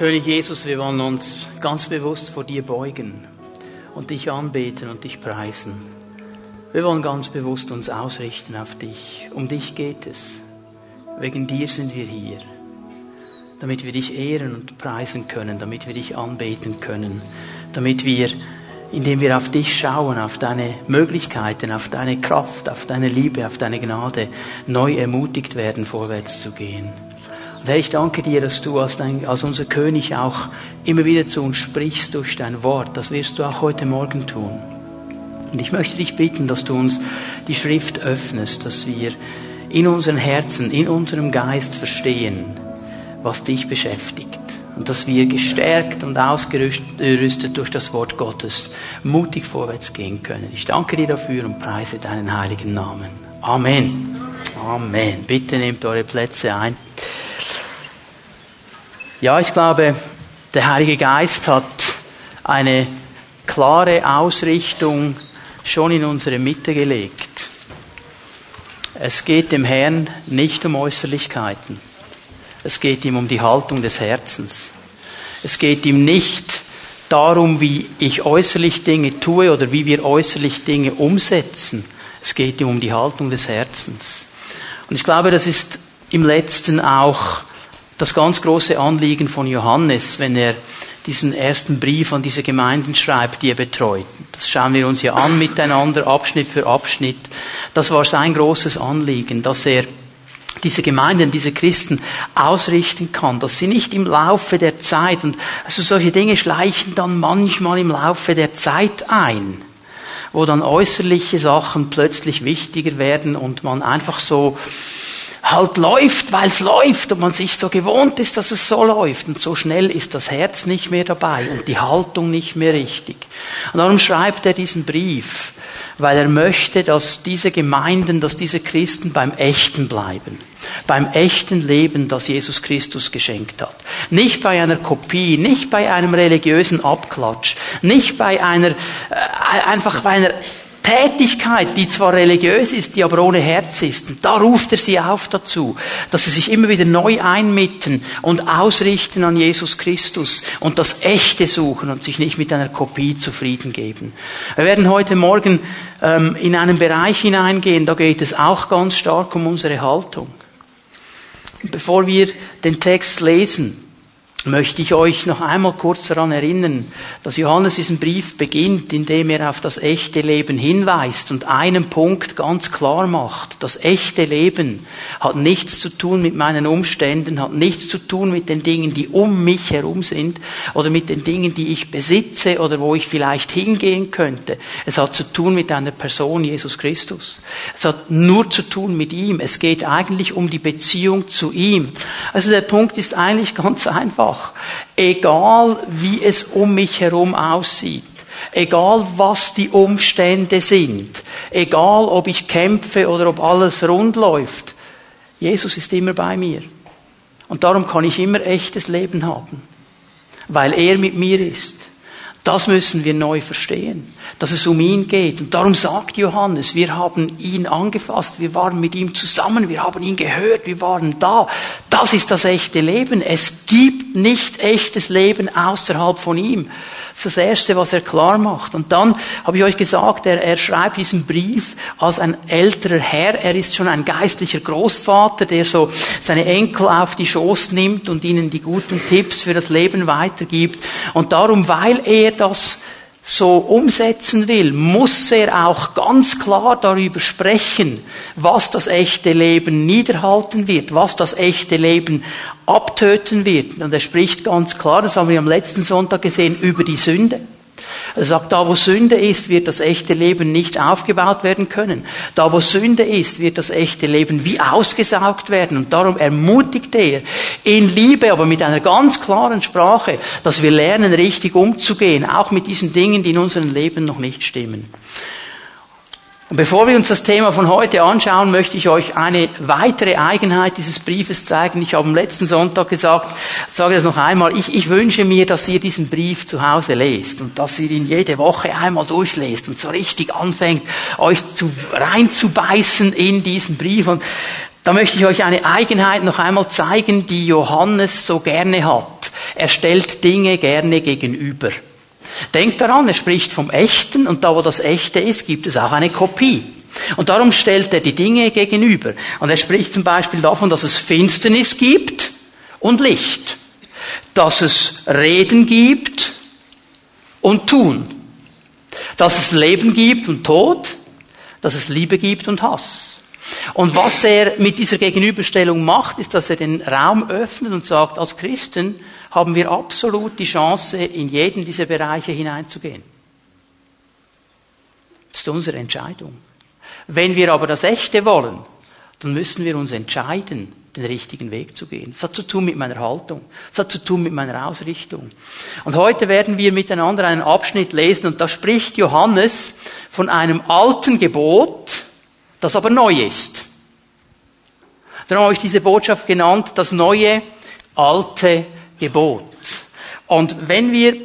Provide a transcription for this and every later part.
König Jesus, wir wollen uns ganz bewusst vor dir beugen und dich anbeten und dich preisen. Wir wollen ganz bewusst uns ausrichten auf dich. Um dich geht es. Wegen dir sind wir hier. Damit wir dich ehren und preisen können, damit wir dich anbeten können, damit wir, indem wir auf dich schauen, auf deine Möglichkeiten, auf deine Kraft, auf deine Liebe, auf deine Gnade, neu ermutigt werden, vorwärts zu gehen. Herr, ich danke dir, dass du als, dein, als unser König auch immer wieder zu uns sprichst durch dein Wort. Das wirst du auch heute Morgen tun. Und ich möchte dich bitten, dass du uns die Schrift öffnest, dass wir in unseren Herzen, in unserem Geist verstehen, was dich beschäftigt. Und dass wir gestärkt und ausgerüstet durch das Wort Gottes mutig vorwärts gehen können. Ich danke dir dafür und preise deinen heiligen Namen. Amen. Amen. Bitte nehmt eure Plätze ein. Ja, ich glaube, der Heilige Geist hat eine klare Ausrichtung schon in unsere Mitte gelegt. Es geht dem Herrn nicht um Äußerlichkeiten. Es geht ihm um die Haltung des Herzens. Es geht ihm nicht darum, wie ich äußerlich Dinge tue oder wie wir äußerlich Dinge umsetzen. Es geht ihm um die Haltung des Herzens. Und ich glaube, das ist im letzten auch das ganz große Anliegen von Johannes, wenn er diesen ersten Brief an diese Gemeinden schreibt, die er betreut. Das schauen wir uns ja an miteinander, Abschnitt für Abschnitt. Das war sein großes Anliegen, dass er diese Gemeinden, diese Christen ausrichten kann, dass sie nicht im Laufe der Zeit, und also solche Dinge schleichen dann manchmal im Laufe der Zeit ein, wo dann äußerliche Sachen plötzlich wichtiger werden und man einfach so halt läuft, weil es läuft und man sich so gewohnt ist, dass es so läuft. Und so schnell ist das Herz nicht mehr dabei und die Haltung nicht mehr richtig. Und darum schreibt er diesen Brief, weil er möchte, dass diese Gemeinden, dass diese Christen beim Echten bleiben. Beim echten Leben, das Jesus Christus geschenkt hat. Nicht bei einer Kopie, nicht bei einem religiösen Abklatsch, nicht bei einer, äh, einfach bei einer Tätigkeit, die zwar religiös ist, die aber ohne Herz ist. Und da ruft er sie auf dazu, dass sie sich immer wieder neu einmitten und ausrichten an Jesus Christus und das Echte suchen und sich nicht mit einer Kopie zufrieden geben. Wir werden heute Morgen ähm, in einen Bereich hineingehen, da geht es auch ganz stark um unsere Haltung. Bevor wir den Text lesen, möchte ich euch noch einmal kurz daran erinnern, dass Johannes diesen Brief beginnt, indem er auf das echte Leben hinweist und einen Punkt ganz klar macht. Das echte Leben hat nichts zu tun mit meinen Umständen, hat nichts zu tun mit den Dingen, die um mich herum sind oder mit den Dingen, die ich besitze oder wo ich vielleicht hingehen könnte. Es hat zu tun mit einer Person, Jesus Christus. Es hat nur zu tun mit ihm. Es geht eigentlich um die Beziehung zu ihm. Also der Punkt ist eigentlich ganz einfach einfach. Egal wie es um mich herum aussieht. Egal was die Umstände sind. Egal ob ich kämpfe oder ob alles rund läuft. Jesus ist immer bei mir. Und darum kann ich immer echtes Leben haben. Weil er mit mir ist. Das müssen wir neu verstehen, dass es um ihn geht. Und darum sagt Johannes, wir haben ihn angefasst, wir waren mit ihm zusammen, wir haben ihn gehört, wir waren da. Das ist das echte Leben. Es gibt nicht echtes Leben außerhalb von ihm. Das ist das Erste, was er klar macht. Und dann habe ich euch gesagt, er, er schreibt diesen Brief als ein älterer Herr. Er ist schon ein geistlicher Großvater, der so seine Enkel auf die Schoß nimmt und ihnen die guten Tipps für das Leben weitergibt. Und darum, weil er das so umsetzen will, muss er auch ganz klar darüber sprechen, was das echte Leben niederhalten wird, was das echte Leben abtöten wird. Und er spricht ganz klar, das haben wir am letzten Sonntag gesehen, über die Sünde. Er sagt, da wo Sünde ist, wird das echte Leben nicht aufgebaut werden können. Da wo Sünde ist, wird das echte Leben wie ausgesaugt werden. Und darum ermutigt er in Liebe, aber mit einer ganz klaren Sprache, dass wir lernen, richtig umzugehen, auch mit diesen Dingen, die in unserem Leben noch nicht stimmen. Und bevor wir uns das Thema von heute anschauen, möchte ich euch eine weitere Eigenheit dieses Briefes zeigen. Ich habe am letzten Sonntag gesagt, sage das noch einmal, ich, ich wünsche mir, dass ihr diesen Brief zu Hause lest und dass ihr ihn jede Woche einmal durchlest und so richtig anfängt, euch zu, reinzubeißen in diesen Brief. Und da möchte ich euch eine Eigenheit noch einmal zeigen, die Johannes so gerne hat. Er stellt Dinge gerne gegenüber. Denkt daran, er spricht vom Echten und da, wo das Echte ist, gibt es auch eine Kopie. Und darum stellt er die Dinge gegenüber. Und er spricht zum Beispiel davon, dass es Finsternis gibt und Licht. Dass es Reden gibt und Tun. Dass es Leben gibt und Tod. Dass es Liebe gibt und Hass. Und was er mit dieser Gegenüberstellung macht, ist, dass er den Raum öffnet und sagt, als Christen haben wir absolut die Chance, in jeden dieser Bereiche hineinzugehen. Das ist unsere Entscheidung. Wenn wir aber das Echte wollen, dann müssen wir uns entscheiden, den richtigen Weg zu gehen. Das hat zu tun mit meiner Haltung. Das hat zu tun mit meiner Ausrichtung. Und heute werden wir miteinander einen Abschnitt lesen und da spricht Johannes von einem alten Gebot, das aber neu ist. Darum habe ich diese Botschaft genannt, das neue, alte Gebot. Und wenn wir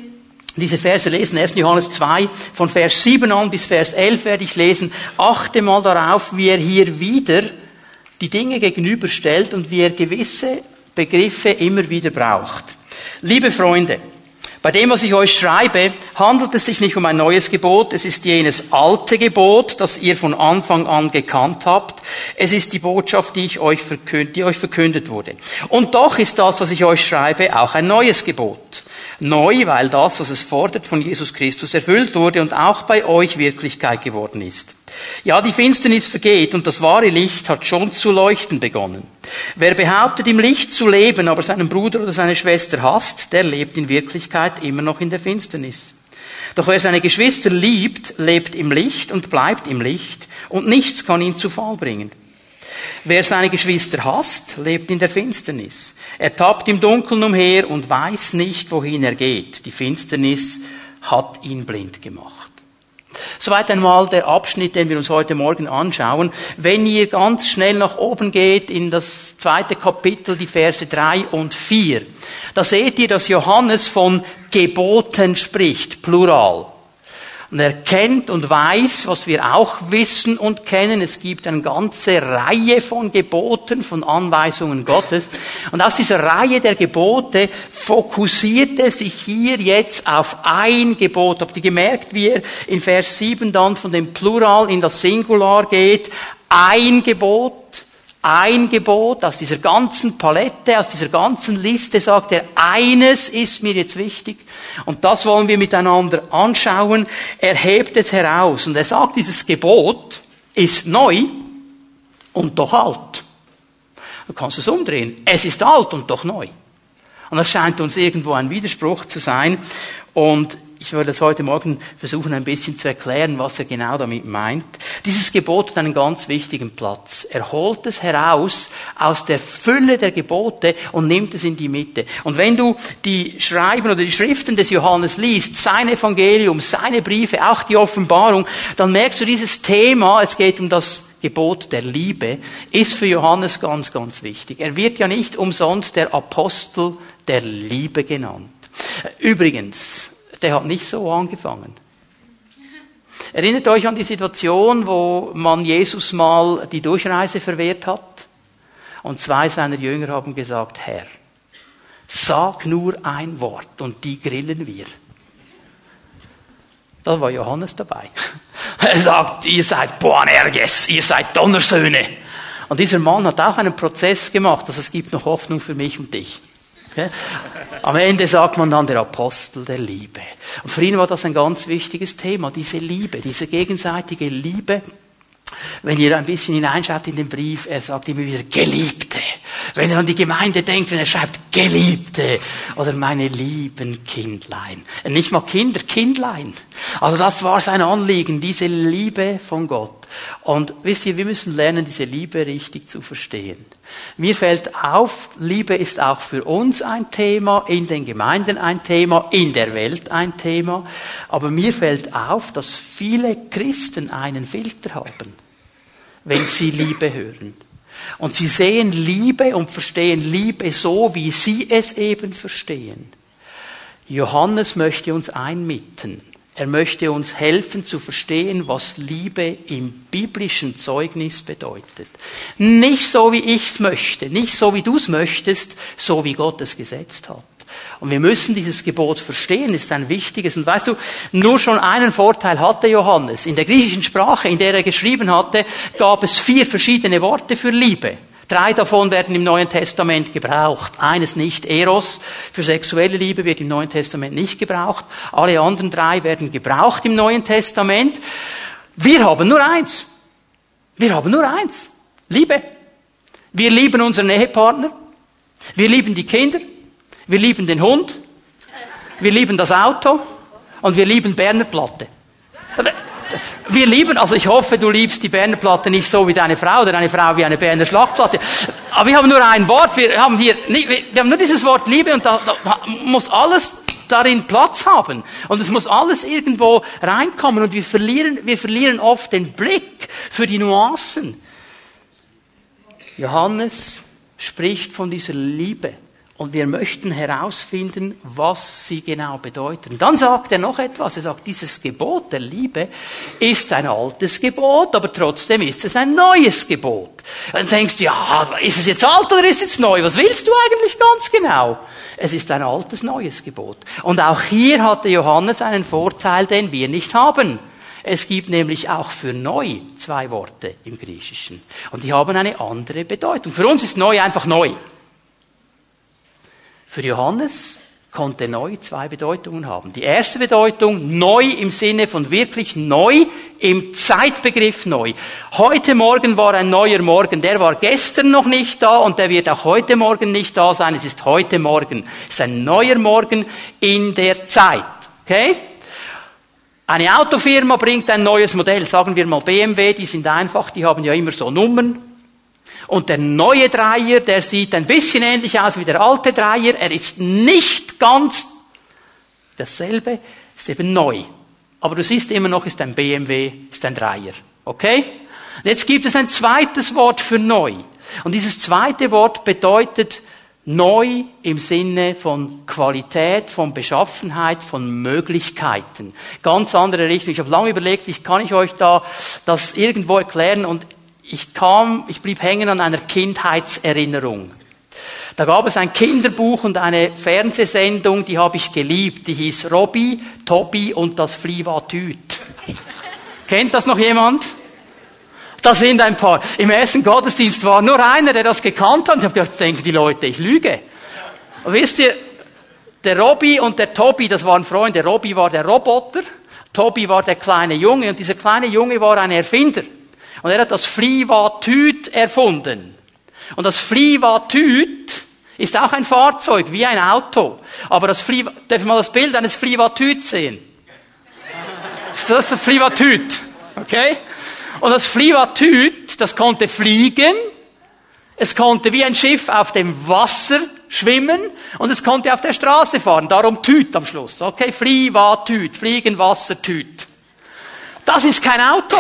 diese Verse lesen, 1. Johannes 2, von Vers 7 an bis Vers 11 werde ich lesen, achte mal darauf, wie er hier wieder die Dinge gegenüberstellt und wie er gewisse Begriffe immer wieder braucht. Liebe Freunde, bei dem, was ich euch schreibe, handelt es sich nicht um ein neues Gebot, es ist jenes alte Gebot, das ihr von Anfang an gekannt habt. Es ist die Botschaft, die, ich euch verkündet, die euch verkündet wurde. Und doch ist das, was ich euch schreibe, auch ein neues Gebot. Neu, weil das, was es fordert, von Jesus Christus erfüllt wurde und auch bei euch Wirklichkeit geworden ist. Ja, die Finsternis vergeht und das wahre Licht hat schon zu leuchten begonnen. Wer behauptet, im Licht zu leben, aber seinen Bruder oder seine Schwester hasst, der lebt in Wirklichkeit immer noch in der Finsternis. Doch wer seine Geschwister liebt, lebt im Licht und bleibt im Licht und nichts kann ihn zu Fall bringen. Wer seine Geschwister hasst, lebt in der Finsternis. Er tappt im Dunkeln umher und weiß nicht, wohin er geht. Die Finsternis hat ihn blind gemacht. Soweit einmal der Abschnitt, den wir uns heute Morgen anschauen. Wenn ihr ganz schnell nach oben geht in das zweite Kapitel, die Verse drei und vier, da seht ihr, dass Johannes von Geboten spricht, plural. Und er kennt und weiß, was wir auch wissen und kennen. Es gibt eine ganze Reihe von Geboten, von Anweisungen Gottes. Und aus dieser Reihe der Gebote fokussiert er sich hier jetzt auf ein Gebot. Habt ihr gemerkt, wie er in Vers 7 dann von dem Plural in das Singular geht? Ein Gebot ein Gebot aus dieser ganzen Palette, aus dieser ganzen Liste sagt er, eines ist mir jetzt wichtig und das wollen wir miteinander anschauen. Er hebt es heraus und er sagt, dieses Gebot ist neu und doch alt. Du kannst es umdrehen. Es ist alt und doch neu. Und das scheint uns irgendwo ein Widerspruch zu sein. Und ich werde das heute Morgen versuchen, ein bisschen zu erklären, was er genau damit meint. Dieses Gebot hat einen ganz wichtigen Platz. Er holt es heraus aus der Fülle der Gebote und nimmt es in die Mitte. Und wenn du die Schreiben oder die Schriften des Johannes liest, sein Evangelium, seine Briefe, auch die Offenbarung, dann merkst du dieses Thema, es geht um das Gebot der Liebe, ist für Johannes ganz, ganz wichtig. Er wird ja nicht umsonst der Apostel der Liebe genannt. Übrigens, der hat nicht so angefangen. Erinnert euch an die Situation, wo man Jesus mal die Durchreise verwehrt hat? Und zwei seiner Jünger haben gesagt, Herr, sag nur ein Wort und die grillen wir. Da war Johannes dabei. Er sagt, ihr seid Boanerges, ihr seid Donnersöhne. Und dieser Mann hat auch einen Prozess gemacht, also es gibt noch Hoffnung für mich und dich. Am Ende sagt man dann der Apostel der Liebe. Und für ihn war das ein ganz wichtiges Thema, diese Liebe, diese gegenseitige Liebe. Wenn ihr ein bisschen hineinschaut in den Brief, er sagt immer wieder Geliebte. Wenn er an die Gemeinde denkt, wenn er schreibt Geliebte oder meine lieben Kindlein. Nicht mal Kinder, Kindlein. Also das war sein Anliegen, diese Liebe von Gott. Und wisst ihr, wir müssen lernen, diese Liebe richtig zu verstehen. Mir fällt auf, Liebe ist auch für uns ein Thema, in den Gemeinden ein Thema, in der Welt ein Thema. Aber mir fällt auf, dass viele Christen einen Filter haben, wenn sie Liebe hören. Und sie sehen Liebe und verstehen Liebe so, wie sie es eben verstehen. Johannes möchte uns einmitten. Er möchte uns helfen zu verstehen, was Liebe im biblischen Zeugnis bedeutet. Nicht so, wie ich es möchte, nicht so, wie du es möchtest, so wie Gott es gesetzt hat. Und wir müssen dieses Gebot verstehen, ist ein wichtiges. Und weißt du, nur schon einen Vorteil hatte Johannes. In der griechischen Sprache, in der er geschrieben hatte, gab es vier verschiedene Worte für Liebe. Drei davon werden im Neuen Testament gebraucht. Eines nicht. Eros für sexuelle Liebe wird im Neuen Testament nicht gebraucht. Alle anderen drei werden gebraucht im Neuen Testament. Wir haben nur eins. Wir haben nur eins. Liebe. Wir lieben unseren Ehepartner. Wir lieben die Kinder. Wir lieben den Hund. Wir lieben das Auto. Und wir lieben Berner Platte. Wir lieben, also ich hoffe, du liebst die Berner Platte nicht so wie deine Frau oder deine Frau wie eine Berner Schlachtplatte. Aber wir haben nur ein Wort, wir haben hier, wir haben nur dieses Wort Liebe und da, da muss alles darin Platz haben. Und es muss alles irgendwo reinkommen und wir verlieren, wir verlieren oft den Blick für die Nuancen. Johannes spricht von dieser Liebe. Und wir möchten herausfinden, was sie genau bedeuten. Dann sagt er noch etwas. Er sagt, dieses Gebot der Liebe ist ein altes Gebot, aber trotzdem ist es ein neues Gebot. Dann denkst du, ja, ist es jetzt alt oder ist es jetzt neu? Was willst du eigentlich ganz genau? Es ist ein altes, neues Gebot. Und auch hier hatte Johannes einen Vorteil, den wir nicht haben. Es gibt nämlich auch für neu zwei Worte im Griechischen. Und die haben eine andere Bedeutung. Für uns ist neu einfach neu. Für Johannes konnte neu zwei Bedeutungen haben. Die erste Bedeutung neu im Sinne von wirklich neu, im Zeitbegriff neu. Heute Morgen war ein neuer Morgen, der war gestern noch nicht da und der wird auch heute Morgen nicht da sein. Es ist heute Morgen. Es ist ein neuer Morgen in der Zeit. Okay? Eine Autofirma bringt ein neues Modell, sagen wir mal BMW, die sind einfach, die haben ja immer so Nummern. Und der neue Dreier, der sieht ein bisschen ähnlich aus wie der alte Dreier. Er ist nicht ganz dasselbe, ist eben neu. Aber du siehst immer noch, ist ein BMW, ist ein Dreier. Okay? Und jetzt gibt es ein zweites Wort für neu. Und dieses zweite Wort bedeutet neu im Sinne von Qualität, von Beschaffenheit, von Möglichkeiten. Ganz andere Richtung. Ich habe lange überlegt, wie kann ich euch da das irgendwo erklären und ich kam, ich blieb hängen an einer Kindheitserinnerung. Da gab es ein Kinderbuch und eine Fernsehsendung, die habe ich geliebt. Die hieß Robby, Tobi und das Flivatüt. Kennt das noch jemand? Da sind ein paar. Im ersten Gottesdienst war nur einer, der das gekannt hat. Ich habe gedacht, denken die Leute, ich lüge. Und wisst ihr, der Robby und der Tobi, das waren Freunde. Robby war der Roboter, Tobi war der kleine Junge und dieser kleine Junge war ein Erfinder. Und er hat das Flivatüt erfunden. Und das Flivatüt ist auch ein Fahrzeug, wie ein Auto. Aber das Fliva, darf ich mal das Bild eines Flivatüt sehen? Das ist das Flivatüt. Okay? Und das Flivatüt, das konnte fliegen, es konnte wie ein Schiff auf dem Wasser schwimmen und es konnte auf der Straße fahren. Darum Tüt am Schluss. Okay, Flivatüt, Fliegen, Wasser, Tüt. Das ist kein Auto.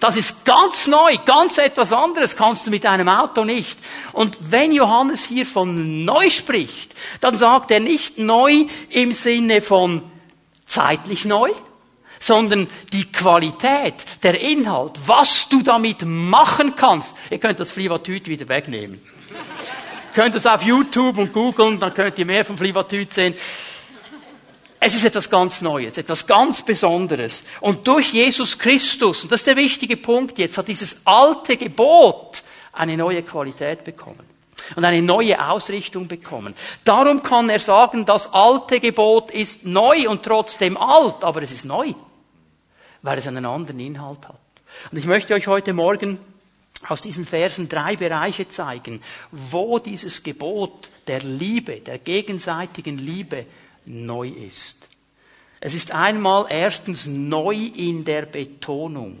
Das ist ganz neu, ganz etwas anderes kannst du mit einem Auto nicht. Und wenn Johannes hier von neu spricht, dann sagt er nicht neu im Sinne von zeitlich neu, sondern die Qualität, der Inhalt, was du damit machen kannst. Ihr könnt das Flivatüt wieder wegnehmen. Ihr könnt es auf YouTube und googeln, dann könnt ihr mehr vom Flivatüt sehen. Es ist etwas ganz Neues, etwas ganz Besonderes. Und durch Jesus Christus, und das ist der wichtige Punkt jetzt, hat dieses alte Gebot eine neue Qualität bekommen und eine neue Ausrichtung bekommen. Darum kann er sagen, das alte Gebot ist neu und trotzdem alt, aber es ist neu, weil es einen anderen Inhalt hat. Und ich möchte euch heute Morgen aus diesen Versen drei Bereiche zeigen, wo dieses Gebot der Liebe, der gegenseitigen Liebe neu ist. Es ist einmal erstens neu in der Betonung.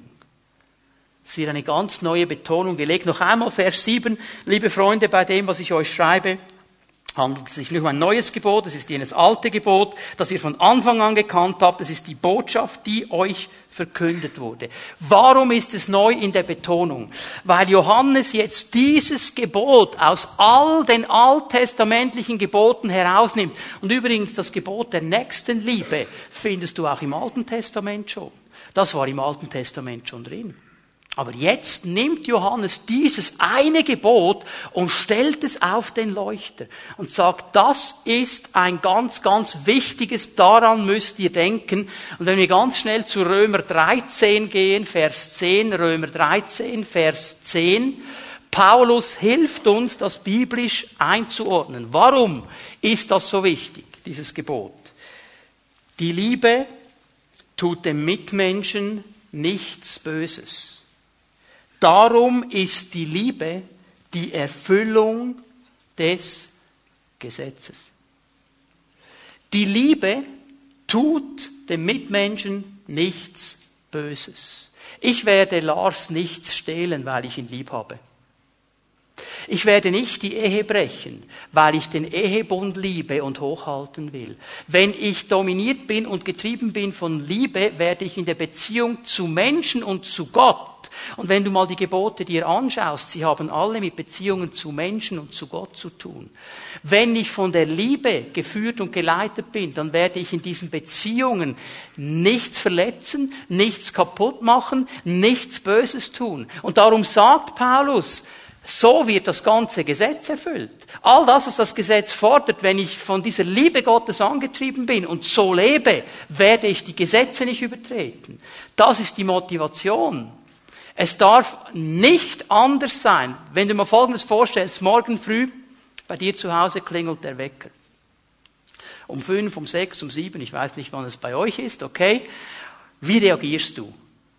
Es wird eine ganz neue Betonung gelegt. Noch einmal Vers 7, liebe Freunde, bei dem, was ich euch schreibe handelt es sich nicht um ein neues Gebot, es ist jenes alte Gebot, das ihr von Anfang an gekannt habt, es ist die Botschaft, die euch verkündet wurde. Warum ist es neu in der Betonung? Weil Johannes jetzt dieses Gebot aus all den alttestamentlichen Geboten herausnimmt. Und übrigens das Gebot der Nächstenliebe findest du auch im Alten Testament schon. Das war im Alten Testament schon drin. Aber jetzt nimmt Johannes dieses eine Gebot und stellt es auf den Leuchter und sagt, das ist ein ganz, ganz wichtiges, daran müsst ihr denken. Und wenn wir ganz schnell zu Römer 13 gehen, Vers 10, Römer 13, Vers 10, Paulus hilft uns, das biblisch einzuordnen. Warum ist das so wichtig, dieses Gebot? Die Liebe tut dem Mitmenschen nichts Böses. Darum ist die Liebe die Erfüllung des Gesetzes. Die Liebe tut dem Mitmenschen nichts Böses. Ich werde Lars nichts stehlen, weil ich ihn lieb habe. Ich werde nicht die Ehe brechen, weil ich den Ehebund liebe und hochhalten will. Wenn ich dominiert bin und getrieben bin von Liebe, werde ich in der Beziehung zu Menschen und zu Gott und wenn du mal die Gebote dir anschaust, sie haben alle mit Beziehungen zu Menschen und zu Gott zu tun. Wenn ich von der Liebe geführt und geleitet bin, dann werde ich in diesen Beziehungen nichts verletzen, nichts kaputt machen, nichts Böses tun. Und darum sagt Paulus, so wird das ganze Gesetz erfüllt. All das, was das Gesetz fordert, wenn ich von dieser Liebe Gottes angetrieben bin und so lebe, werde ich die Gesetze nicht übertreten. Das ist die Motivation. Es darf nicht anders sein. Wenn du mir Folgendes vorstellst, morgen früh bei dir zu Hause klingelt der Wecker. Um fünf, um sechs, um sieben, ich weiß nicht, wann es bei euch ist, okay? Wie reagierst du?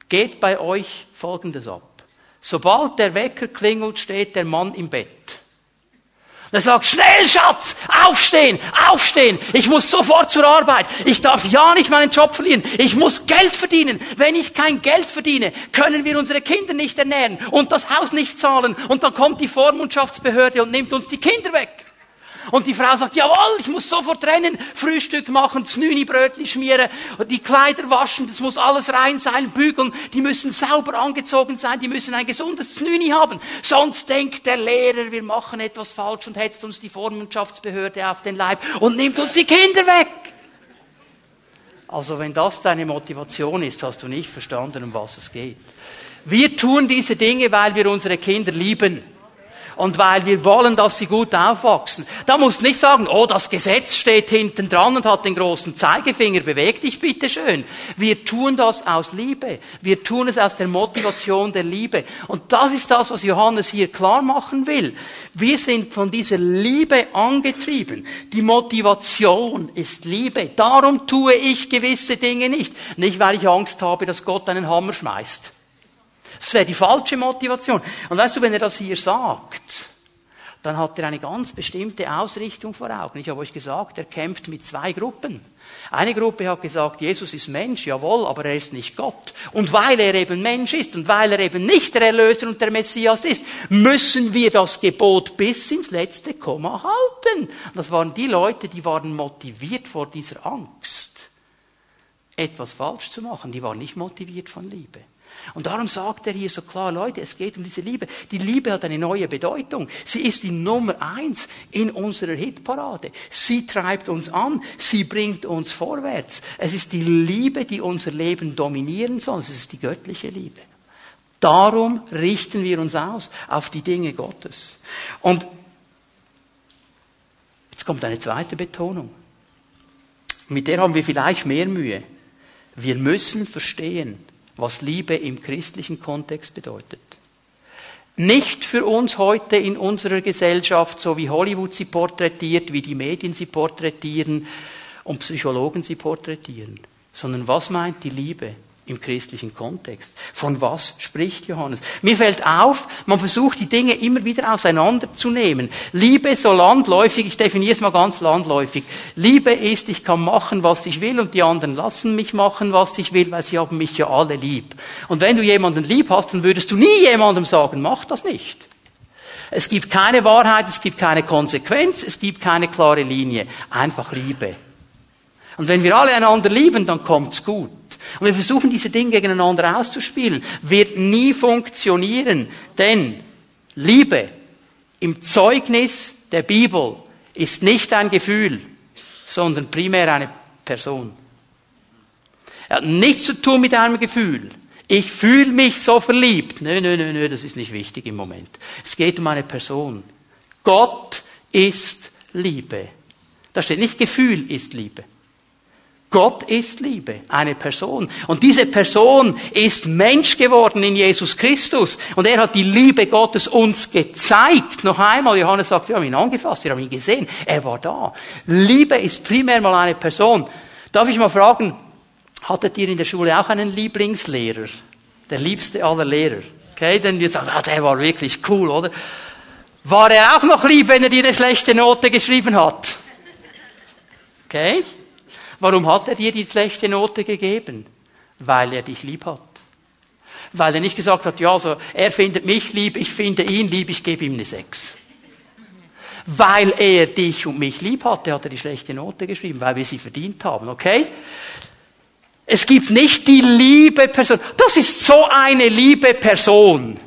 Geht bei euch Folgendes ab. Sobald der Wecker klingelt, steht der Mann im Bett. Er sagt, schnell Schatz, aufstehen, aufstehen. Ich muss sofort zur Arbeit. Ich darf ja nicht meinen Job verlieren. Ich muss Geld verdienen. Wenn ich kein Geld verdiene, können wir unsere Kinder nicht ernähren und das Haus nicht zahlen. Und dann kommt die Vormundschaftsbehörde und nimmt uns die Kinder weg. Und die Frau sagt, jawohl, ich muss sofort rennen, Frühstück machen, Znüni Brötchen schmieren, die Kleider waschen, das muss alles rein sein, bügeln, die müssen sauber angezogen sein, die müssen ein gesundes Znüni haben. Sonst denkt der Lehrer, wir machen etwas falsch und hetzt uns die Vormundschaftsbehörde auf den Leib und nimmt uns die Kinder weg. Also wenn das deine Motivation ist, hast du nicht verstanden, um was es geht. Wir tun diese Dinge, weil wir unsere Kinder lieben und weil wir wollen, dass sie gut aufwachsen. Da muss nicht sagen, oh, das Gesetz steht hinten dran und hat den großen Zeigefinger, beweg dich bitte schön. Wir tun das aus Liebe. Wir tun es aus der Motivation der Liebe. Und das ist das, was Johannes hier klar machen will. Wir sind von dieser Liebe angetrieben. Die Motivation ist Liebe. Darum tue ich gewisse Dinge nicht. Nicht, weil ich Angst habe, dass Gott einen Hammer schmeißt. Das wäre die falsche Motivation. Und weißt du, wenn er das hier sagt, dann hat er eine ganz bestimmte Ausrichtung vor Augen. Ich habe euch gesagt, er kämpft mit zwei Gruppen. Eine Gruppe hat gesagt, Jesus ist Mensch, jawohl, aber er ist nicht Gott. Und weil er eben Mensch ist und weil er eben nicht der Erlöser und der Messias ist, müssen wir das Gebot bis ins letzte Komma halten. das waren die Leute, die waren motiviert vor dieser Angst, etwas falsch zu machen. Die waren nicht motiviert von Liebe. Und darum sagt er hier so klar, Leute, es geht um diese Liebe. Die Liebe hat eine neue Bedeutung. Sie ist die Nummer eins in unserer Hitparade. Sie treibt uns an. Sie bringt uns vorwärts. Es ist die Liebe, die unser Leben dominieren soll. Es ist die göttliche Liebe. Darum richten wir uns aus auf die Dinge Gottes. Und jetzt kommt eine zweite Betonung. Mit der haben wir vielleicht mehr Mühe. Wir müssen verstehen, was Liebe im christlichen Kontext bedeutet. Nicht für uns heute in unserer Gesellschaft, so wie Hollywood sie porträtiert, wie die Medien sie porträtieren und Psychologen sie porträtieren, sondern was meint die Liebe im christlichen Kontext. Von was spricht Johannes? Mir fällt auf, man versucht die Dinge immer wieder auseinanderzunehmen. Liebe so landläufig, ich definiere es mal ganz landläufig. Liebe ist, ich kann machen, was ich will und die anderen lassen mich machen, was ich will, weil sie haben mich ja alle lieb. Und wenn du jemanden lieb hast, dann würdest du nie jemandem sagen, mach das nicht. Es gibt keine Wahrheit, es gibt keine Konsequenz, es gibt keine klare Linie. Einfach Liebe. Und wenn wir alle einander lieben, dann kommt's gut. Und wir versuchen diese Dinge gegeneinander auszuspielen, wird nie funktionieren, denn Liebe im Zeugnis der Bibel ist nicht ein Gefühl, sondern primär eine Person. Er hat nichts zu tun mit einem Gefühl. Ich fühle mich so verliebt. Nö, nö, nö, nö, das ist nicht wichtig im Moment. Es geht um eine Person. Gott ist Liebe. Da steht nicht Gefühl ist Liebe. Gott ist Liebe, eine Person. Und diese Person ist Mensch geworden in Jesus Christus. Und er hat die Liebe Gottes uns gezeigt. Noch einmal, Johannes sagt, wir haben ihn angefasst, wir haben ihn gesehen. Er war da. Liebe ist primär mal eine Person. Darf ich mal fragen, hattet ihr in der Schule auch einen Lieblingslehrer? Der liebste aller Lehrer. Okay, denn wir sagen, ah, der war wirklich cool, oder? War er auch noch lieb, wenn er dir eine schlechte Note geschrieben hat? Okay? Warum hat er dir die schlechte Note gegeben? Weil er dich lieb hat. Weil er nicht gesagt hat, ja, so, er findet mich lieb, ich finde ihn lieb, ich gebe ihm eine Sechs. Weil er dich und mich lieb hatte, hat er die schlechte Note geschrieben, weil wir sie verdient haben, okay? Es gibt nicht die liebe Person. Das ist so eine liebe Person.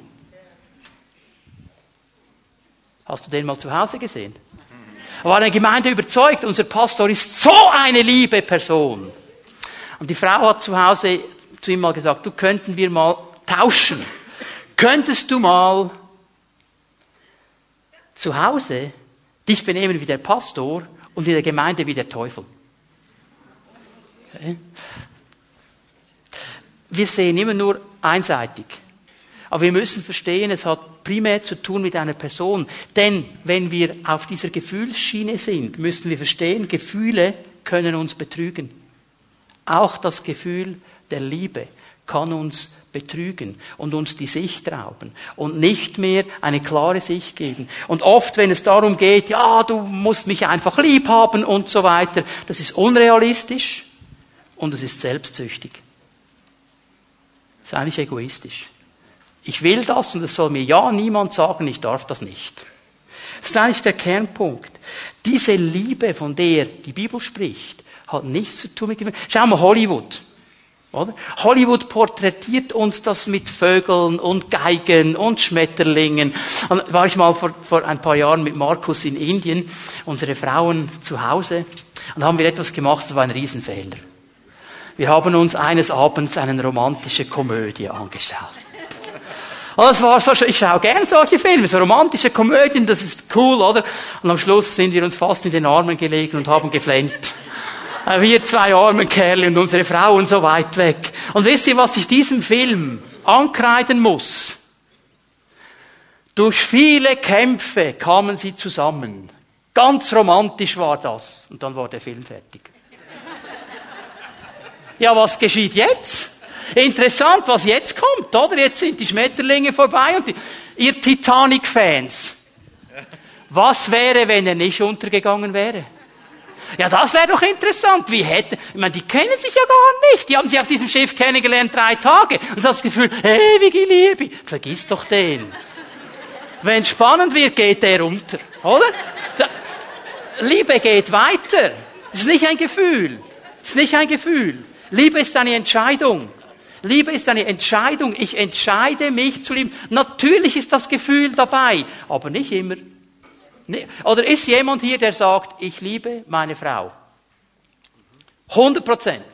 Hast du den mal zu Hause gesehen? War eine Gemeinde überzeugt, unser Pastor ist so eine liebe Person. Und die Frau hat zu Hause zu ihm mal gesagt, du könnten wir mal tauschen. Könntest du mal zu Hause dich benehmen wie der Pastor und in der Gemeinde wie der Teufel? Wir sehen immer nur einseitig. Aber wir müssen verstehen, es hat primär zu tun mit einer Person. Denn wenn wir auf dieser Gefühlsschiene sind, müssen wir verstehen, Gefühle können uns betrügen. Auch das Gefühl der Liebe kann uns betrügen und uns die Sicht rauben und nicht mehr eine klare Sicht geben. Und oft, wenn es darum geht, ja, du musst mich einfach lieb haben und so weiter, das ist unrealistisch und es ist selbstsüchtig. Das ist eigentlich egoistisch. Ich will das und es soll mir ja niemand sagen, ich darf das nicht. Das ist eigentlich der Kernpunkt. Diese Liebe, von der die Bibel spricht, hat nichts zu tun mit Gefühlen. Schau mal Hollywood. Oder? Hollywood porträtiert uns das mit Vögeln und Geigen und Schmetterlingen. Und war ich mal vor, vor ein paar Jahren mit Markus in Indien, unsere Frauen zu Hause, und haben wir etwas gemacht, das war ein Riesenfehler. Wir haben uns eines Abends eine romantische Komödie angeschaut. Und das war so schön. Ich schaue gern solche Filme, so romantische Komödien, das ist cool, oder? Und am Schluss sind wir uns fast in den Armen gelegen und haben geflennt. Äh, wir zwei armen Kerle und unsere Frauen so weit weg. Und wisst ihr, was ich diesem Film ankreiden muss? Durch viele Kämpfe kamen sie zusammen. Ganz romantisch war das. Und dann war der Film fertig. Ja, was geschieht jetzt? Interessant, was jetzt kommt, oder? Jetzt sind die Schmetterlinge vorbei und die, ihr Titanic-Fans. Was wäre, wenn er nicht untergegangen wäre? Ja, das wäre doch interessant. Wie hätte, ich meine, die kennen sich ja gar nicht. Die haben sich auf diesem Schiff kennengelernt drei Tage. Und das Gefühl, ewige Liebe. Vergiss doch den. Wenn spannend wird, geht der unter. Oder? Da, Liebe geht weiter. Das ist nicht ein Gefühl. Das ist nicht ein Gefühl. Liebe ist eine Entscheidung. Liebe ist eine Entscheidung. Ich entscheide mich zu lieben. Natürlich ist das Gefühl dabei, aber nicht immer. Oder ist jemand hier, der sagt, ich liebe meine Frau? 100 Prozent.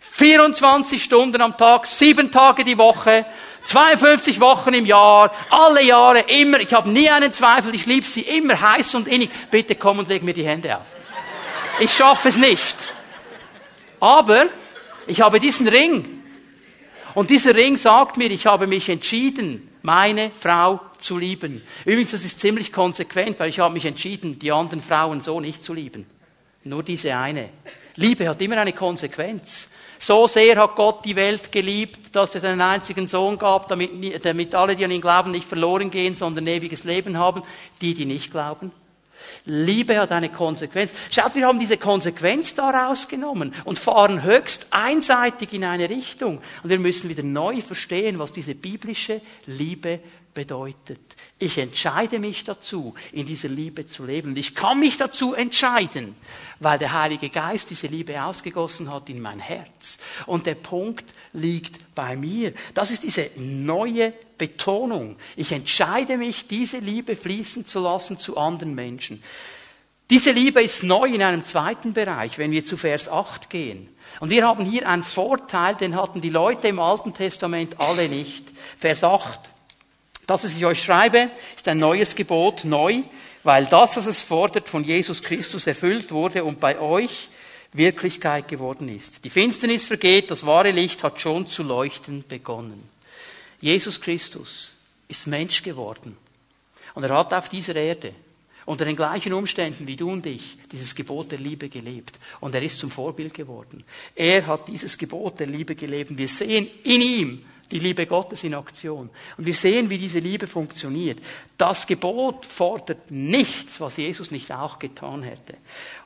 24 Stunden am Tag, sieben Tage die Woche, 52 Wochen im Jahr, alle Jahre, immer. Ich habe nie einen Zweifel, ich liebe sie immer heiß und innig. Bitte komm und leg mir die Hände auf. Ich schaffe es nicht. Aber ich habe diesen Ring. Und dieser Ring sagt mir, ich habe mich entschieden, meine Frau zu lieben. Übrigens, das ist ziemlich konsequent, weil ich habe mich entschieden, die anderen Frauen so nicht zu lieben. Nur diese eine. Liebe hat immer eine Konsequenz. So sehr hat Gott die Welt geliebt, dass es einen einzigen Sohn gab, damit, damit alle, die an ihn glauben, nicht verloren gehen, sondern ewiges Leben haben. Die, die nicht glauben, Liebe hat eine Konsequenz. Schaut, wir haben diese Konsequenz daraus genommen und fahren höchst einseitig in eine Richtung. Und wir müssen wieder neu verstehen, was diese biblische Liebe bedeutet. Ich entscheide mich dazu, in dieser Liebe zu leben. Und ich kann mich dazu entscheiden, weil der Heilige Geist diese Liebe ausgegossen hat in mein Herz. Und der Punkt liegt bei mir. Das ist diese neue Betonung. Ich entscheide mich, diese Liebe fließen zu lassen zu anderen Menschen. Diese Liebe ist neu in einem zweiten Bereich, wenn wir zu Vers 8 gehen. Und wir haben hier einen Vorteil, den hatten die Leute im Alten Testament alle nicht. Vers 8. Das, was ich euch schreibe, ist ein neues Gebot, neu, weil das, was es fordert, von Jesus Christus erfüllt wurde und bei euch Wirklichkeit geworden ist. Die Finsternis vergeht, das wahre Licht hat schon zu leuchten begonnen. Jesus Christus ist Mensch geworden. Und er hat auf dieser Erde unter den gleichen Umständen wie du und ich dieses Gebot der Liebe gelebt. Und er ist zum Vorbild geworden. Er hat dieses Gebot der Liebe gelebt. Wir sehen in ihm die Liebe Gottes in Aktion. Und wir sehen, wie diese Liebe funktioniert. Das Gebot fordert nichts, was Jesus nicht auch getan hätte.